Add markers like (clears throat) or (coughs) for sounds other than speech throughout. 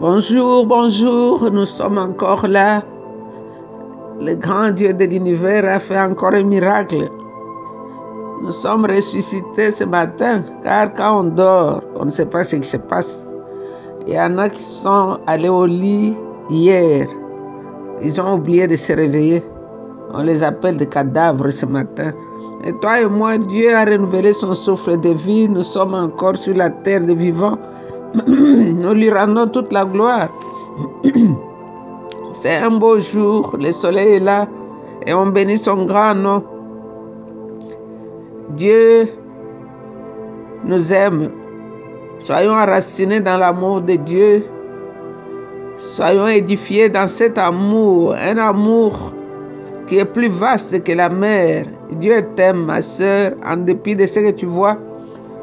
Bonjour, bonjour, nous sommes encore là. Le grand Dieu de l'univers a fait encore un miracle. Nous sommes ressuscités ce matin, car quand on dort, on ne sait pas ce qui se passe. Il y en a qui sont allés au lit hier. Ils ont oublié de se réveiller. On les appelle des cadavres ce matin. Et toi et moi, Dieu a renouvelé son souffle de vie. Nous sommes encore sur la terre des vivants. Nous lui rendons toute la gloire. C'est un beau jour, le soleil est là et on bénit son grand nom. Dieu nous aime. Soyons enracinés dans l'amour de Dieu. Soyons édifiés dans cet amour, un amour qui est plus vaste que la mer. Dieu t'aime, ma soeur, en dépit de ce que tu vois.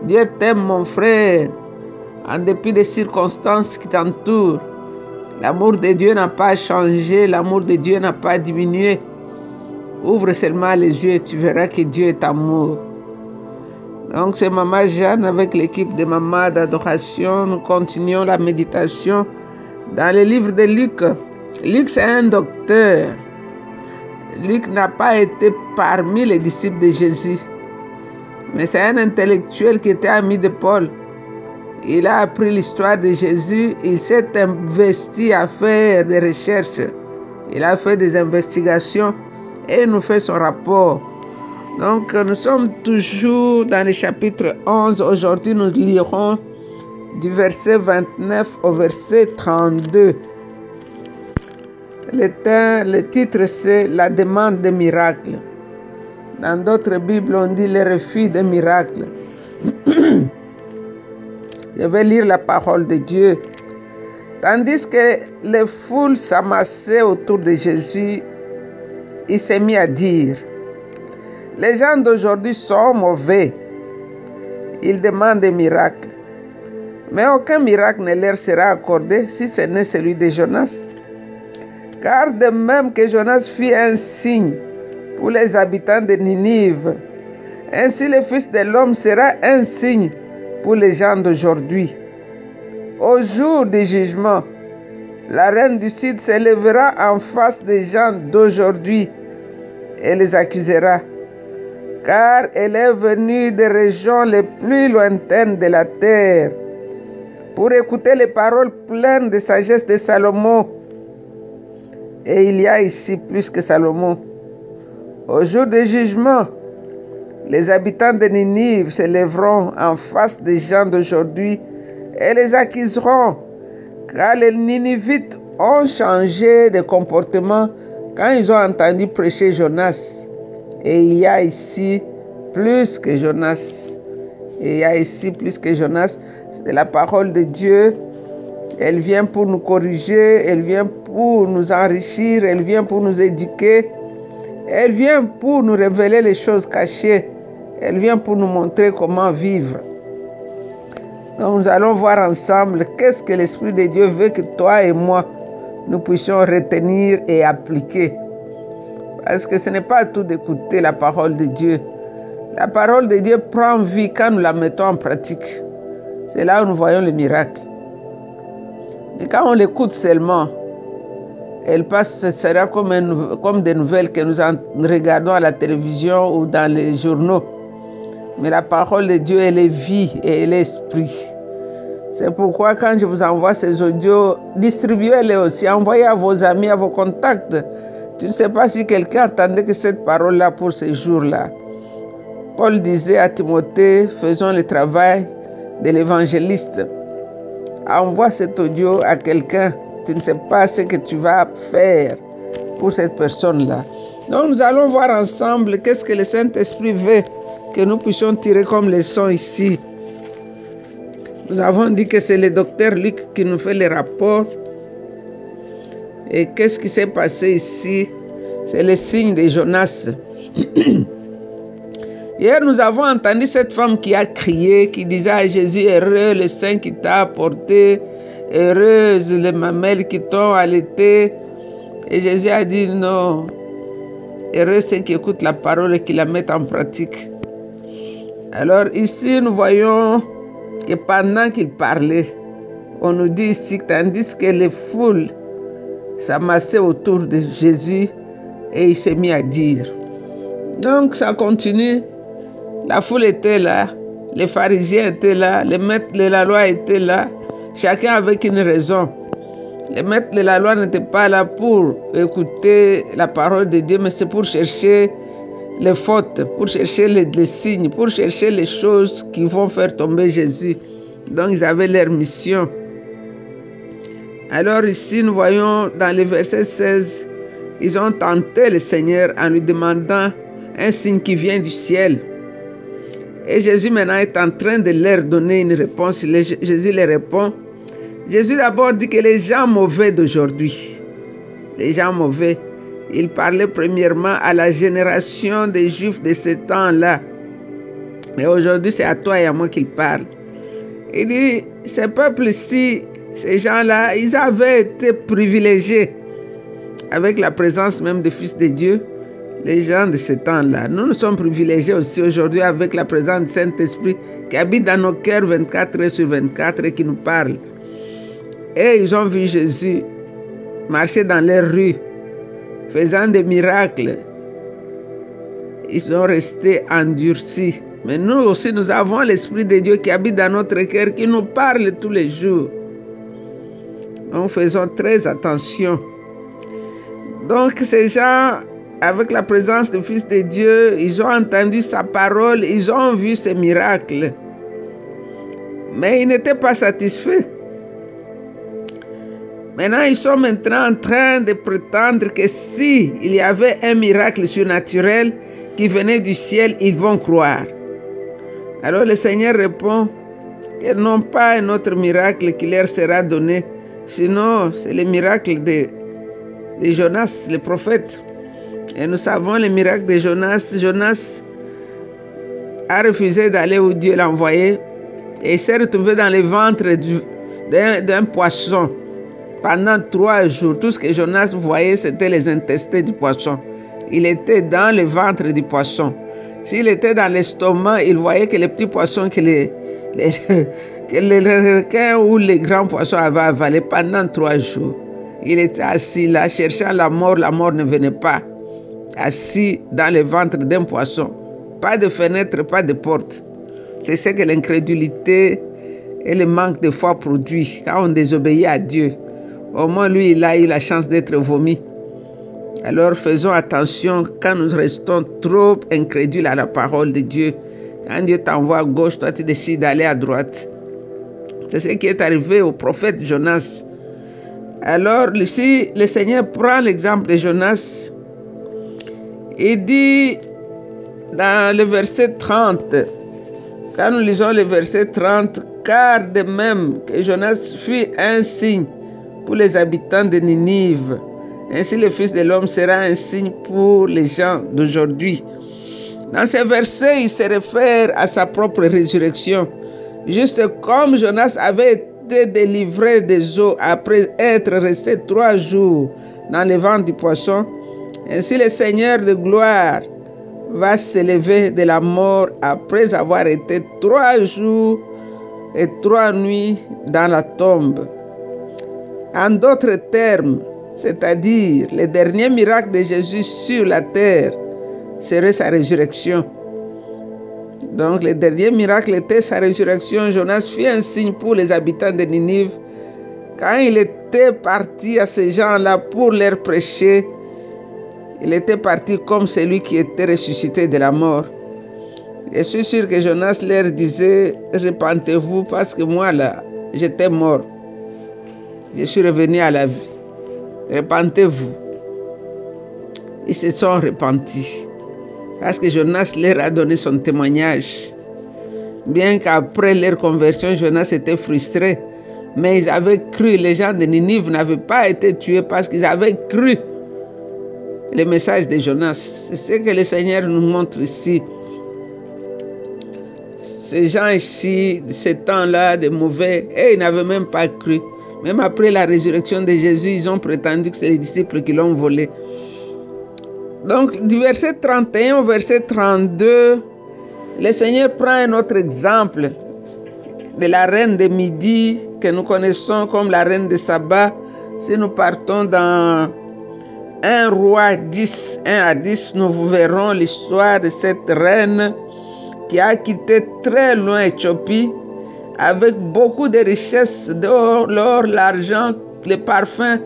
Dieu t'aime, mon frère, en dépit des circonstances qui t'entourent. L'amour de Dieu n'a pas changé, l'amour de Dieu n'a pas diminué. Ouvre seulement les yeux, tu verras que Dieu est amour. Donc c'est Maman Jeanne avec l'équipe de Maman d'adoration. Nous continuons la méditation dans le livre de Luc. Luc c'est un docteur. Luc n'a pas été parmi les disciples de Jésus, mais c'est un intellectuel qui était ami de Paul. Il a appris l'histoire de Jésus, il s'est investi à faire des recherches, il a fait des investigations et nous fait son rapport. Donc nous sommes toujours dans le chapitre 11. Aujourd'hui nous lirons du verset 29 au verset 32. Le, le titre c'est La demande de miracle. Dans d'autres Bibles on dit le refus de miracle. Je vais lire la parole de Dieu. Tandis que les foules s'amassaient autour de Jésus, il s'est mis à dire, les gens d'aujourd'hui sont mauvais. Ils demandent des miracles. Mais aucun miracle ne leur sera accordé si ce n'est celui de Jonas. Car de même que Jonas fit un signe pour les habitants de Ninive, ainsi le Fils de l'homme sera un signe les gens d'aujourd'hui. Au jour du jugement, la reine du Sud s'élèvera en face des gens d'aujourd'hui et les accusera, car elle est venue des régions les plus lointaines de la terre pour écouter les paroles pleines de sagesse de Salomon. Et il y a ici plus que Salomon. Au jour du jugement, les habitants de Ninive se lèveront en face des gens d'aujourd'hui et les accuseront, car les Ninivites ont changé de comportement quand ils ont entendu prêcher Jonas. Et il y a ici plus que Jonas. Il y a ici plus que Jonas. C'est la parole de Dieu. Elle vient pour nous corriger, elle vient pour nous enrichir, elle vient pour nous éduquer, elle vient pour nous révéler les choses cachées. Elle vient pour nous montrer comment vivre. Nous allons voir ensemble qu'est-ce que l'Esprit de Dieu veut que toi et moi, nous puissions retenir et appliquer. Parce que ce n'est pas tout d'écouter la parole de Dieu. La parole de Dieu prend vie quand nous la mettons en pratique. C'est là où nous voyons le miracle. Mais quand on l'écoute seulement, elle passe, ce sera comme des nouvelles que nous regardons à la télévision ou dans les journaux. Mais la parole de Dieu, elle est vie et elle est esprit. C'est pourquoi quand je vous envoie ces audios, distribuez-les aussi, envoyez à vos amis, à vos contacts. Tu ne sais pas si quelqu'un attendait que cette parole-là pour ces jours-là. Paul disait à Timothée, faisons le travail de l'évangéliste. Envoie cet audio à quelqu'un. Tu ne sais pas ce que tu vas faire pour cette personne-là. Donc nous allons voir ensemble qu'est-ce que le Saint-Esprit veut que nous puissions tirer comme leçon ici. Nous avons dit que c'est le docteur Luc qui nous fait les rapports. Et qu'est-ce qui s'est passé ici? C'est le signe de Jonas. (clears throat) Hier, nous avons entendu cette femme qui a crié, qui disait à Jésus, heureux le sein qui t'a apporté, heureuse les mamelles qui t'ont allaité. Et Jésus a dit non, heureux ceux qui écoutent la parole et qui la mettent en pratique. Alors ici, nous voyons que pendant qu'il parlait, On nous dit ici, tandis que les foules s'amassaient autour de Jésus et il s'est mis à dire. Donc ça continue. La foule était là, les pharisiens étaient là, les maîtres de la loi étaient là, chacun avec une raison. Les maîtres de la loi n'étaient pas là pour écouter la parole de Dieu, mais c'est pour chercher les fautes, pour chercher les, signes, pour chercher les choses qui vont faire tomber Jésus. Donc ils avaient leur mission. Alors ici, nous voyons dans le verset 16, ils ont tenté le Seigneur en lui demandant un signe qui vient du ciel. Et Jésus maintenant est en train de leur donner une réponse. Jésus leur répond. Jésus d'abord dit que les gens mauvais d'aujourd'hui, les gens mauvais, il parlait premièrement à la génération des Juifs de ce temps-là. Et aujourd'hui, c'est à toi et à moi qu'il parle. Il dit, ces peuples-ci, ces gens-là, ils avaient été privilégiés avec la présence même du Fils de Dieu. Les gens de ce temps-là, nous nous sommes privilégiés aussi aujourd'hui avec la présence du Saint-Esprit qui habite dans nos cœurs 24 heures sur 24 et qui nous parle. Et ils ont vu Jésus marcher dans les rues faisant des miracles. Ils sont restés endurcis. Mais nous aussi, nous avons l'Esprit de Dieu qui habite dans notre cœur, qui nous parle tous les jours. Nous faisons très attention. Donc ces gens, avec la présence du Fils de Dieu, ils ont entendu sa parole, ils ont vu ses miracles. Mais ils n'étaient pas satisfaits. Maintenant, ils sont maintenant en train de prétendre que si il y avait un miracle surnaturel qui venait du ciel, ils vont croire. Alors le Seigneur répond que non pas un autre miracle qui leur sera donné, sinon c'est le miracle de, de Jonas, le prophète. Et nous savons le miracle de Jonas. Jonas a refusé d'aller où Dieu l'a envoyé et s'est retrouvé dans le ventre d'un poisson pendant trois jours. Tout ce que Jonas voyait, c'était les intestins du poisson. Il était dans le ventre du poisson. S'il était dans l'estomac, il voyait que les petits poissons que les, (laughs) que les requins ou les grands poissons avaient avalé pendant trois jours. Il était assis là, cherchant la mort. La mort ne venait pas. Assis dans le ventre d'un poisson. Pas de fenêtre, pas de porte. C'est ce que l'incrédulité et le manque de foi produit quand on désobéit à Dieu. Au moins, lui, il a eu la chance d'être vomi. Alors faisons attention quand nous restons trop incrédules à la parole de Dieu. Quand Dieu t'envoie à gauche, toi tu décides d'aller à droite. C'est ce qui est arrivé au prophète Jonas. Alors ici, le Seigneur prend l'exemple de Jonas. Il dit dans le verset 30, quand nous lisons le verset 30, car de même que Jonas fit un signe pour les habitants de Ninive. Ainsi le Fils de l'homme sera un signe pour les gens d'aujourd'hui. Dans ce verset, il se réfère à sa propre résurrection. Juste comme Jonas avait été délivré des eaux après être resté trois jours dans le ventre du poisson, ainsi le Seigneur de gloire va s'élever de la mort après avoir été trois jours et trois nuits dans la tombe. En d'autres termes, c'est-à-dire le dernier miracle de Jésus sur la terre serait sa résurrection. Donc le dernier miracle était sa résurrection. Jonas fit un signe pour les habitants de Ninive. Quand il était parti à ces gens-là pour leur prêcher, il était parti comme celui qui était ressuscité de la mort. Je suis sûr que Jonas leur disait, repentez-vous parce que moi là, j'étais mort je suis revenu à la vie. Repentez-vous. Ils se sont repentis. Parce que Jonas leur a donné son témoignage. Bien qu'après leur conversion, Jonas était frustré. Mais ils avaient cru, les gens de Ninive n'avaient pas été tués parce qu'ils avaient cru le message de Jonas. C'est ce que le Seigneur nous montre ici. Ces gens ici, ces temps-là, de mauvais, et ils n'avaient même pas cru. Même après la résurrection de Jésus, ils ont prétendu que c'est les disciples qui l'ont volé. Donc, du verset 31 au verset 32, le Seigneur prend un autre exemple de la reine de Midi, que nous connaissons comme la reine de Saba, si nous partons dans 1 roi 10, 1 à 10, nous verrons l'histoire de cette reine qui a quitté très loin Éthiopie avec beaucoup de richesses, l'or, l'argent, les parfums,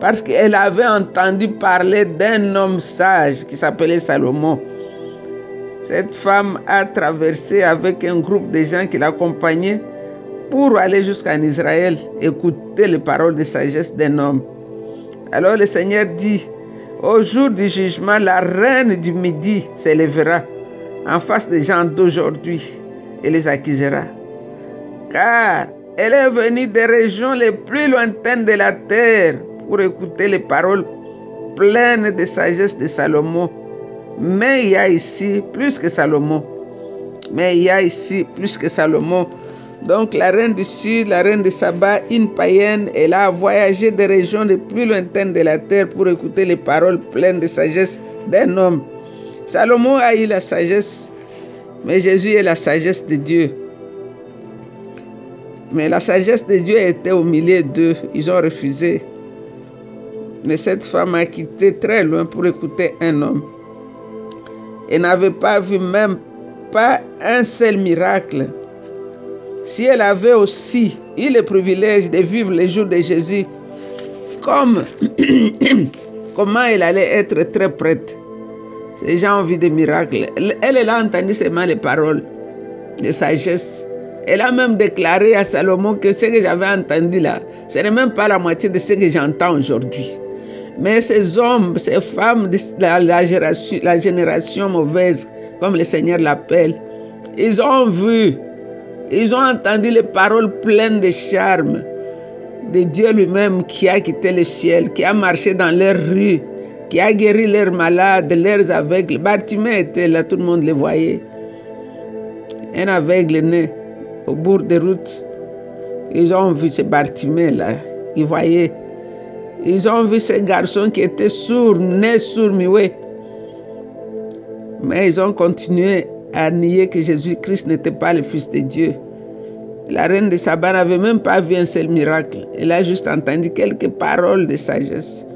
parce qu'elle avait entendu parler d'un homme sage qui s'appelait Salomon. Cette femme a traversé avec un groupe de gens qui l'accompagnaient pour aller jusqu'en Israël, écouter les paroles de sagesse d'un homme. Alors le Seigneur dit, au jour du jugement, la reine du midi s'élèvera en face des gens d'aujourd'hui et les accusera. Car elle est venue des régions les plus lointaines de la terre pour écouter les paroles pleines de sagesse de Salomon. Mais il y a ici plus que Salomon. Mais il y a ici plus que Salomon. Donc la reine du Sud, la reine de Saba, une païenne, elle a voyagé des régions les plus lointaines de la terre pour écouter les paroles pleines de sagesse d'un homme. Salomon a eu la sagesse, mais Jésus est la sagesse de Dieu. Mais la sagesse de Dieu était au milieu d'eux. Ils ont refusé. Mais cette femme a quitté très loin pour écouter un homme et n'avait pas vu même pas un seul miracle. Si elle avait aussi eu le privilège de vivre les jours de Jésus, comme (coughs) comment elle allait être très prête. Ces gens ont vu des miracles. Elle, elle a entendu seulement les paroles de sagesse. Elle a même déclaré à Salomon que ce que j'avais entendu là, ce n'est même pas la moitié de ce que j'entends aujourd'hui. Mais ces hommes, ces femmes de la, génération, mauvaise, comme le Seigneur l'appelle, ils ont vu, ils ont entendu les paroles pleines de charme de Dieu lui-même qui a quitté le ciel, qui a marché dans leurs rues, qui a guéri leurs malades, leurs aveugles. Bartimée était là, tout le monde le voyait. Un aveugle né au bord de route. Ils ont vu ce Bartimée là, ils voyaient ils ont vu ces garçons qui étaient sourds, nés sourds, muets. Mais ils ont continué à nier que Jésus-Christ n'était pas le Fils de Dieu. La reine de Saba n'avait même pas vu un seul miracle. Elle a juste entendu quelques paroles de sagesse.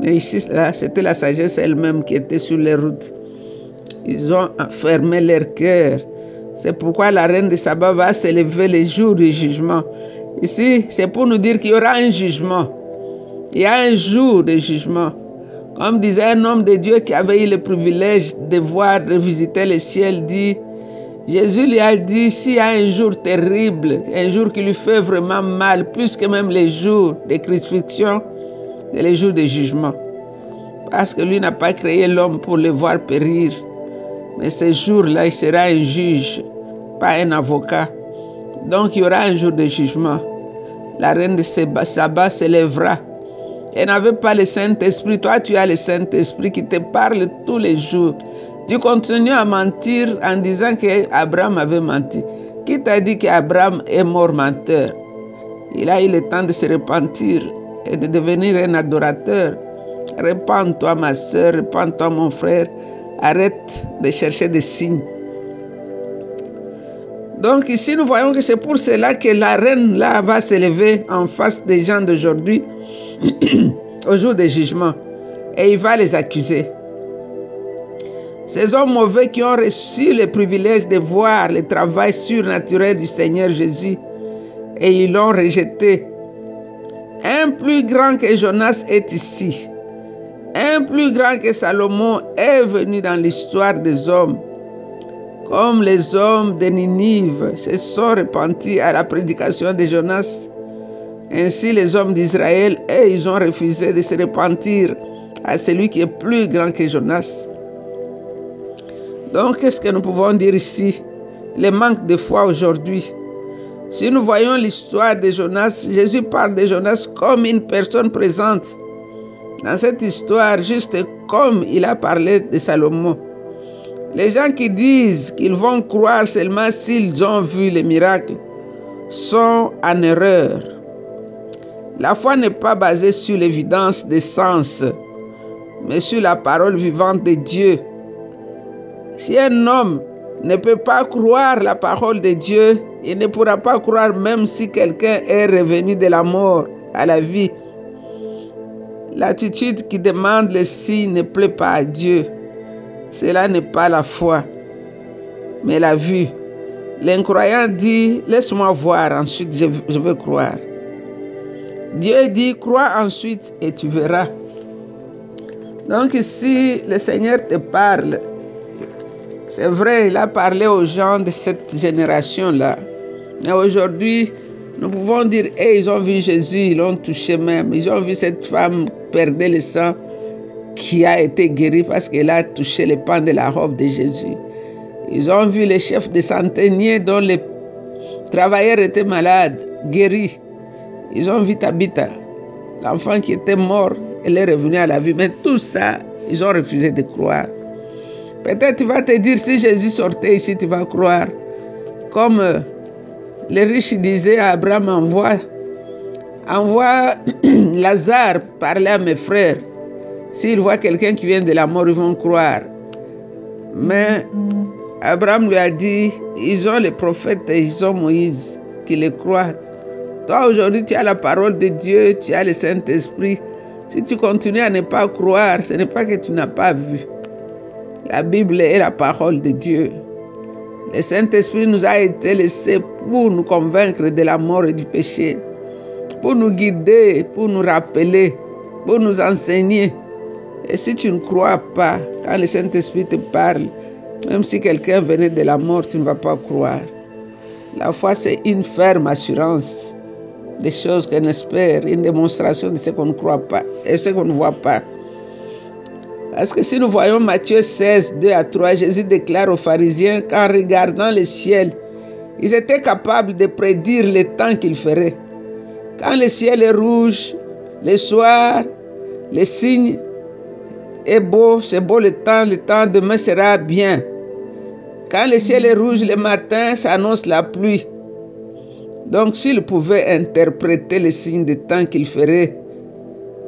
Mais ici, là, c'était la sagesse elle-même qui était sur les routes. Ils ont fermé leur cœur. C'est pourquoi la reine de Saba va s'élever le jour du jugement. Ici, c'est pour nous dire qu'il y aura un jugement. Il y a un jour de jugement. Comme disait un homme de Dieu qui avait eu le privilège de voir, de visiter le ciel, dit, Jésus lui a dit, s'il y a un jour terrible, un jour qui lui fait vraiment mal, plus que même les jours de crucifixion, c'est les jours de jugement. Parce que lui n'a pas créé l'homme pour le voir périr. Mais ce jour-là, il sera un juge, pas un avocat. Donc il y aura un jour de jugement. La reine de Saba s'élèvera elle n'avait pas le Saint-Esprit. Toi, tu as le Saint-Esprit qui te parle tous les jours. Tu continues à mentir en disant qu'Abraham avait menti. Qui t'a dit qu'Abraham est mort menteur? Il a eu le temps de se repentir et de devenir un adorateur. Repends-toi, ma soeur, repends-toi, mon frère. Arrête de chercher des signes. Donc ici, nous voyons que c'est pour cela que la reine là va s'élever en face des gens d'aujourd'hui (clears throat) au jour des jugements et il va les accuser. Ces hommes mauvais qui ont reçu le privilège de voir le travail surnaturel du Seigneur Jésus et ils l'ont rejeté. Un plus grand que Jonas est ici. Plus grand que Salomon est venu dans l'histoire des hommes. Comme les hommes de Ninive se sont repentis à la prédication de Jonas, ainsi les hommes d'Israël, et ils ont refusé de se repentir à celui qui est plus grand que Jonas. Donc, qu'est-ce que nous pouvons dire ici? Le manque de foi aujourd'hui. Si nous voyons l'histoire de Jonas, Jésus parle de Jonas comme une personne présente dans cette histoire, juste comme il a parlé de Salomon. Les gens qui disent qu'ils vont croire seulement s'ils ont vu les miracles sont en erreur. La foi n'est pas basée sur l'évidence des sens, mais sur la parole vivante de Dieu. Si un homme ne peut pas croire la parole de Dieu, il ne pourra pas croire même si quelqu'un est revenu de la mort à la vie. L'attitude qui demande le signe ne plaît pas à Dieu. Cela n'est pas la foi, mais la vue. L'incroyant dit, laisse-moi voir, ensuite je, je veux croire. Dieu dit, crois ensuite et tu verras. Donc ici, le Seigneur te parle. C'est vrai, il a parlé aux gens de cette génération-là. Mais aujourd'hui, nous pouvons dire, hey, ils ont vu Jésus, ils l'ont touché même. Ils ont vu cette femme perdre le sang qui a été guérie parce qu'elle a touché le pan de la robe de Jésus. Ils ont vu les chefs de centeniers dont les travailleurs étaient malades, guéris. Ils ont vu Tabitha, l'enfant qui était mort, elle est revenue à la vie. Mais tout ça, ils ont refusé de croire. Peut-être tu vas te dire, si Jésus sortait ici, tu vas croire. Comme euh, les riches disaient à Abraham, envoie, envoie (clears throat) Lazare parler à mes frères. S'ils voient quelqu'un qui vient de la mort, ils vont croire. Mais Abraham lui a dit, ils ont les prophètes et ils ont Moïse qui les croient. Toi, aujourd'hui, tu as la parole de Dieu, tu as le Saint-Esprit. Si tu continues à ne pas croire, ce n'est pas que tu n'as pas vu. La Bible est la parole de Dieu. Le Saint-Esprit nous a été laissé pour nous convaincre de la mort et du péché, pour nous guider, pour nous rappeler, pour nous enseigner. Et si tu ne crois pas, quand le Saint-Esprit te parle, même si quelqu'un venait de la mort, tu ne vas pas croire. La foi, c'est une ferme assurance des choses qu'on espère, une démonstration de ce qu'on ne croit pas et ce qu'on ne voit pas. Parce que si nous voyons Matthieu 16, 2 à 3, Jésus déclare aux pharisiens qu'en regardant le ciel, ils étaient capables de prédire le temps qu'il ferait. Quand le ciel est rouge, le soir, le signe est beau, c'est beau le temps, le temps demain sera bien. Quand le ciel est rouge le matin, ça annonce la pluie. Donc s'il pouvait interpréter les signes de temps qu'il ferait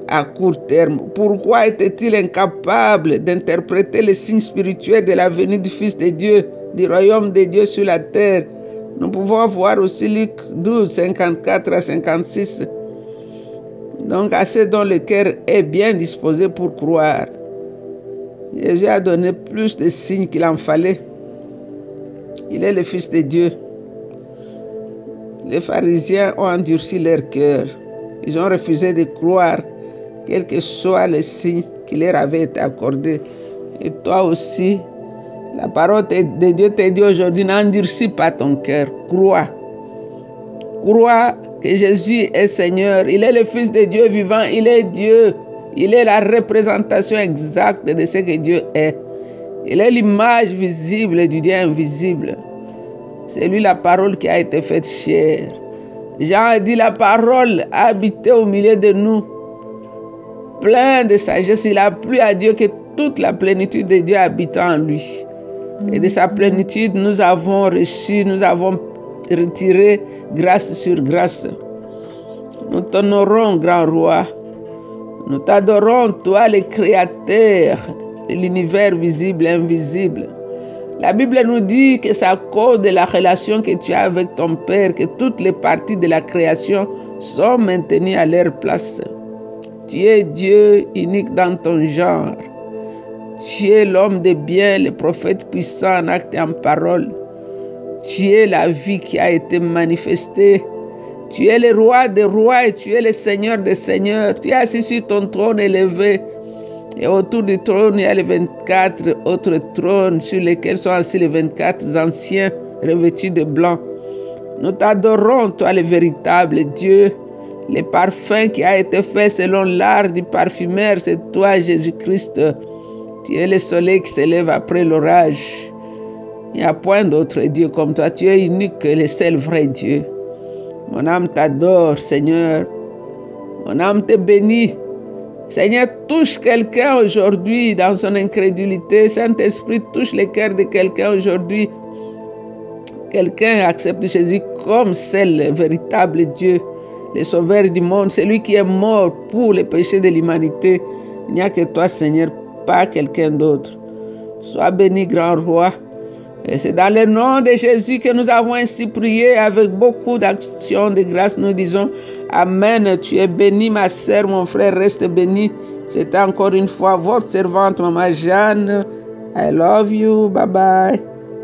à court terme, pourquoi était-il incapable d'interpréter les signes spirituels de la venue du Fils de Dieu, du royaume de Dieu sur la terre? Nous pouvons voir aussi Luc 12, 54 à 56. Donc à ceux dont le cœur est bien disposé pour croire. Jésus a donné plus de signes qu'il en fallait. Il est le Fils de Dieu. Les pharisiens ont endurci leur cœur. Ils ont refusé de croire, quel que soit le signe qui leur avait été accordé. Et toi aussi, la parole de Dieu te dit aujourd'hui, n'endurcis pas ton cœur, crois. Crois que Jésus est Seigneur, il est le Fils de Dieu vivant, il est Dieu, il est la représentation exacte de ce que Dieu est. Il est l'image visible du Dieu invisible. C'est lui la parole qui a été faite chère. Jean a dit la parole a habité au milieu de nous, plein de sagesse. Il a plu à Dieu que toute la plénitude de Dieu habite en lui. Et de sa plénitude, nous avons reçu, nous avons retiré grâce sur grâce. Nous t'honorons, grand roi. Nous t'adorons, toi, le créateur de l'univers visible et invisible. La Bible nous dit que c'est à cause de la relation que tu as avec ton Père que toutes les parties de la création sont maintenues à leur place. Tu es Dieu unique dans ton genre. Tu es l'homme de bien, le prophète puissant en acte et en parole. Tu es la vie qui a été manifestée. Tu es le roi des rois et tu es le seigneur des seigneurs. Tu es assis sur ton trône élevé. Et autour du trône, il y a les 24 autres trônes sur lesquels sont assis les 24 anciens revêtus de blanc. Nous t'adorons, toi le véritable Dieu. Le parfum qui a été fait selon l'art du parfumeur, c'est toi, Jésus-Christ. Tu es le soleil qui s'élève après l'orage. Il n'y a point d'autre Dieu comme toi. Tu es unique le seul vrai Dieu. Mon âme t'adore, Seigneur. Mon âme te bénit. Seigneur, touche quelqu'un aujourd'hui dans son incrédulité. Saint-Esprit, touche le cœur de quelqu'un aujourd'hui. Quelqu'un accepte Jésus comme seul véritable Dieu, le sauveur du monde, celui qui est mort pour les péchés de l'humanité. Il n'y a que toi, Seigneur, pas quelqu'un d'autre. Sois béni, grand roi. Et c'est dans le nom de Jésus que nous avons ainsi prié avec beaucoup d'actions de grâce. Nous disons Amen. Tu es béni, ma sœur, mon frère, reste béni. C'est encore une fois votre servante, Maman Jeanne. I love you. Bye bye.